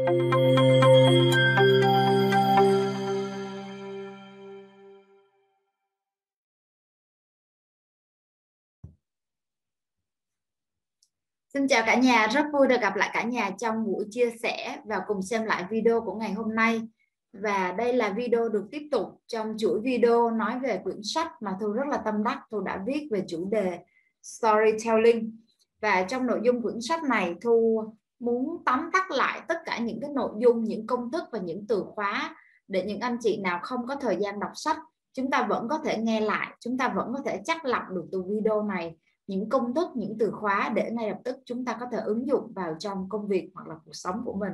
Xin chào cả nhà, rất vui được gặp lại cả nhà trong buổi chia sẻ và cùng xem lại video của ngày hôm nay. Và đây là video được tiếp tục trong chuỗi video nói về quyển sách mà Thu rất là tâm đắc. Thu đã viết về chủ đề storytelling. Và trong nội dung quyển sách này Thu muốn tóm tắt lại tất cả những cái nội dung, những công thức và những từ khóa để những anh chị nào không có thời gian đọc sách chúng ta vẫn có thể nghe lại, chúng ta vẫn có thể chắc lọc được từ video này những công thức những từ khóa để ngay lập tức chúng ta có thể ứng dụng vào trong công việc hoặc là cuộc sống của mình.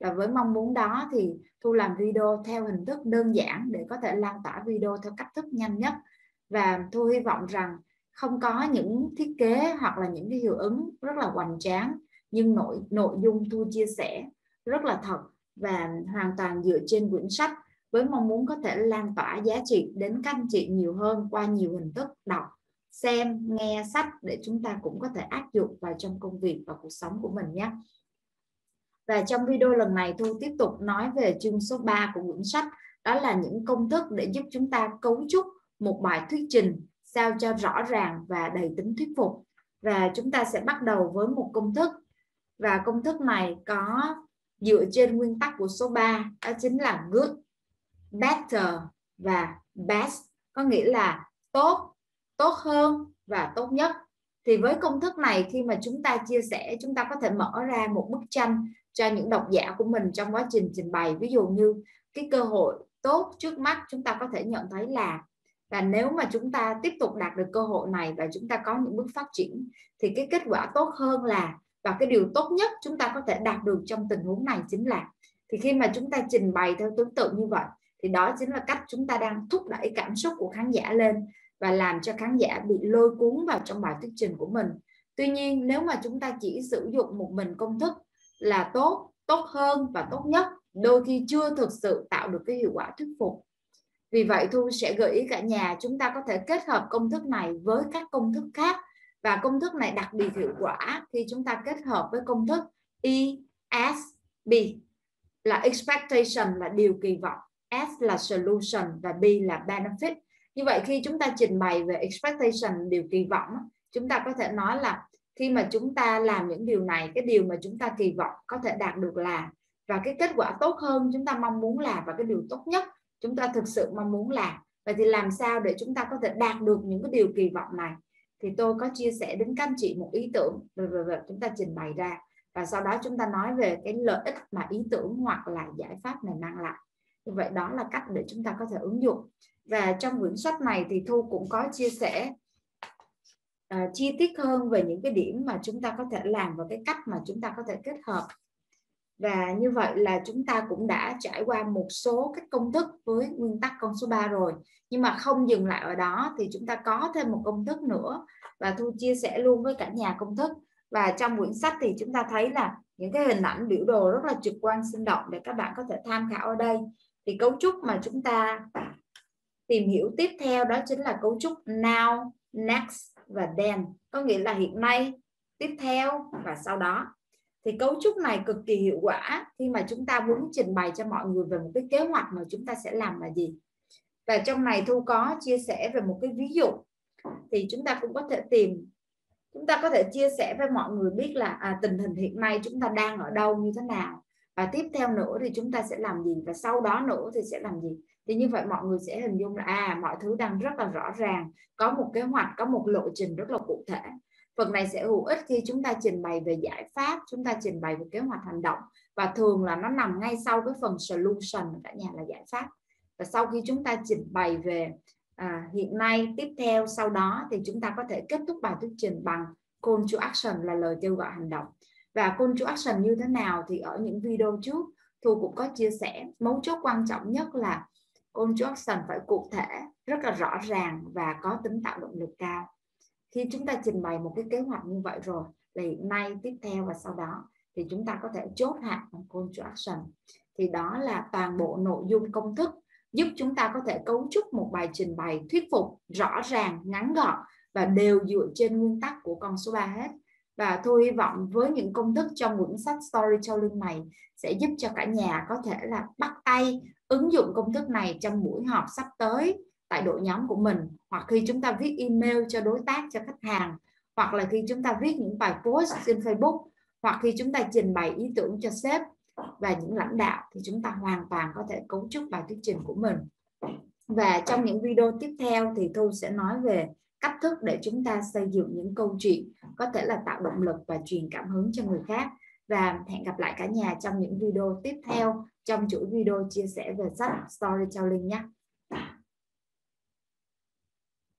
Và với mong muốn đó thì thu làm video theo hình thức đơn giản để có thể lan tỏa video theo cách thức nhanh nhất. Và thu hy vọng rằng không có những thiết kế hoặc là những cái hiệu ứng rất là hoành tráng nhưng nội nội dung thu chia sẻ rất là thật và hoàn toàn dựa trên quyển sách với mong muốn có thể lan tỏa giá trị đến các anh chị nhiều hơn qua nhiều hình thức đọc, xem, nghe sách để chúng ta cũng có thể áp dụng vào trong công việc và cuộc sống của mình nhé. Và trong video lần này Thu tiếp tục nói về chương số 3 của quyển sách, đó là những công thức để giúp chúng ta cấu trúc một bài thuyết trình sao cho rõ ràng và đầy tính thuyết phục. Và chúng ta sẽ bắt đầu với một công thức và công thức này có dựa trên nguyên tắc của số 3 đó chính là good, better và best. Có nghĩa là tốt tốt hơn và tốt nhất. Thì với công thức này khi mà chúng ta chia sẻ chúng ta có thể mở ra một bức tranh cho những độc giả của mình trong quá trình trình bày. Ví dụ như cái cơ hội tốt trước mắt chúng ta có thể nhận thấy là và nếu mà chúng ta tiếp tục đạt được cơ hội này và chúng ta có những bước phát triển thì cái kết quả tốt hơn là và cái điều tốt nhất chúng ta có thể đạt được trong tình huống này chính là, thì khi mà chúng ta trình bày theo tương tự như vậy, thì đó chính là cách chúng ta đang thúc đẩy cảm xúc của khán giả lên và làm cho khán giả bị lôi cuốn vào trong bài thuyết trình của mình. Tuy nhiên, nếu mà chúng ta chỉ sử dụng một mình công thức là tốt tốt hơn và tốt nhất, đôi khi chưa thực sự tạo được cái hiệu quả thuyết phục. Vì vậy, thu sẽ gợi ý cả nhà chúng ta có thể kết hợp công thức này với các công thức khác và công thức này đặc biệt hiệu quả khi chúng ta kết hợp với công thức ESB là expectation, là điều kỳ vọng. S là solution và B là benefit. Như vậy khi chúng ta trình bày về expectation, điều kỳ vọng, chúng ta có thể nói là khi mà chúng ta làm những điều này, cái điều mà chúng ta kỳ vọng có thể đạt được là, và cái kết quả tốt hơn chúng ta mong muốn là, và cái điều tốt nhất chúng ta thực sự mong muốn là. Vậy thì làm sao để chúng ta có thể đạt được những cái điều kỳ vọng này? Thì tôi có chia sẻ đến các anh chị một ý tưởng rồi, rồi, rồi chúng ta trình bày ra. Và sau đó chúng ta nói về cái lợi ích mà ý tưởng hoặc là giải pháp này mang lại. Như vậy đó là cách để chúng ta có thể ứng dụng. Và trong quyển sách này thì thu cũng có chia sẻ uh, chi tiết hơn về những cái điểm mà chúng ta có thể làm và cái cách mà chúng ta có thể kết hợp và như vậy là chúng ta cũng đã trải qua một số các công thức với nguyên tắc con số 3 rồi. Nhưng mà không dừng lại ở đó thì chúng ta có thêm một công thức nữa. Và thu chia sẻ luôn với cả nhà công thức. Và trong quyển sách thì chúng ta thấy là những cái hình ảnh biểu đồ rất là trực quan, sinh động để các bạn có thể tham khảo ở đây. Thì cấu trúc mà chúng ta tìm hiểu tiếp theo đó chính là cấu trúc now, next và then. Có nghĩa là hiện nay, tiếp theo và sau đó thì cấu trúc này cực kỳ hiệu quả. Khi mà chúng ta muốn trình bày cho mọi người về một cái kế hoạch mà chúng ta sẽ làm là gì. Và trong này thu có chia sẻ về một cái ví dụ. Thì chúng ta cũng có thể tìm. Chúng ta có thể chia sẻ với mọi người biết là à, tình hình hiện nay chúng ta đang ở đâu như thế nào. Và tiếp theo nữa thì chúng ta sẽ làm gì? Và sau đó nữa thì sẽ làm gì? Thì như vậy mọi người sẽ hình dung là à mọi thứ đang rất là rõ ràng. Có một kế hoạch có một lộ trình rất là cụ thể phần này sẽ hữu ích khi chúng ta trình bày về giải pháp chúng ta trình bày về kế hoạch hành động. Và thường là nó nằm ngay sau cái phần solution cả nhà là giải pháp. Và sau khi chúng ta trình bày về à, hiện nay tiếp theo sau đó thì chúng ta có thể kết thúc bài thuyết trình bằng call to action là lời kêu gọi hành động. Và call to action như thế nào thì ở những video trước thu cũng có chia sẻ. Mấu chốt quan trọng nhất là call to action phải cụ thể rất là rõ ràng và có tính tạo động lực cao khi chúng ta trình bày một cái kế hoạch như vậy rồi là hiện nay, tiếp theo và sau đó, thì chúng ta có thể chốt hạn bằng call to action. Thì đó là toàn bộ nội dung công thức giúp chúng ta có thể cấu trúc một bài trình bày thuyết phục, rõ ràng, ngắn gọn và đều dựa trên nguyên tắc của con số 3 hết. Và tôi hy vọng với những công thức trong quyển sách storytelling này sẽ giúp cho cả nhà có thể là bắt tay ứng dụng công thức này trong buổi họp sắp tới tại đội nhóm của mình, hoặc khi chúng ta viết email cho đối tác, cho khách hàng, hoặc là khi chúng ta viết những bài post trên Facebook, hoặc khi chúng ta trình bày ý tưởng cho sếp và những lãnh đạo, thì chúng ta hoàn toàn có thể cấu trúc bài thuyết trình của mình. Và trong những video tiếp theo thì tôi sẽ nói về cách thức để chúng ta xây dựng những câu chuyện có thể là tạo động lực và truyền cảm hứng cho người khác. Và hẹn gặp lại cả nhà trong những video tiếp theo trong chuỗi video chia sẻ về sách storytelling nhé.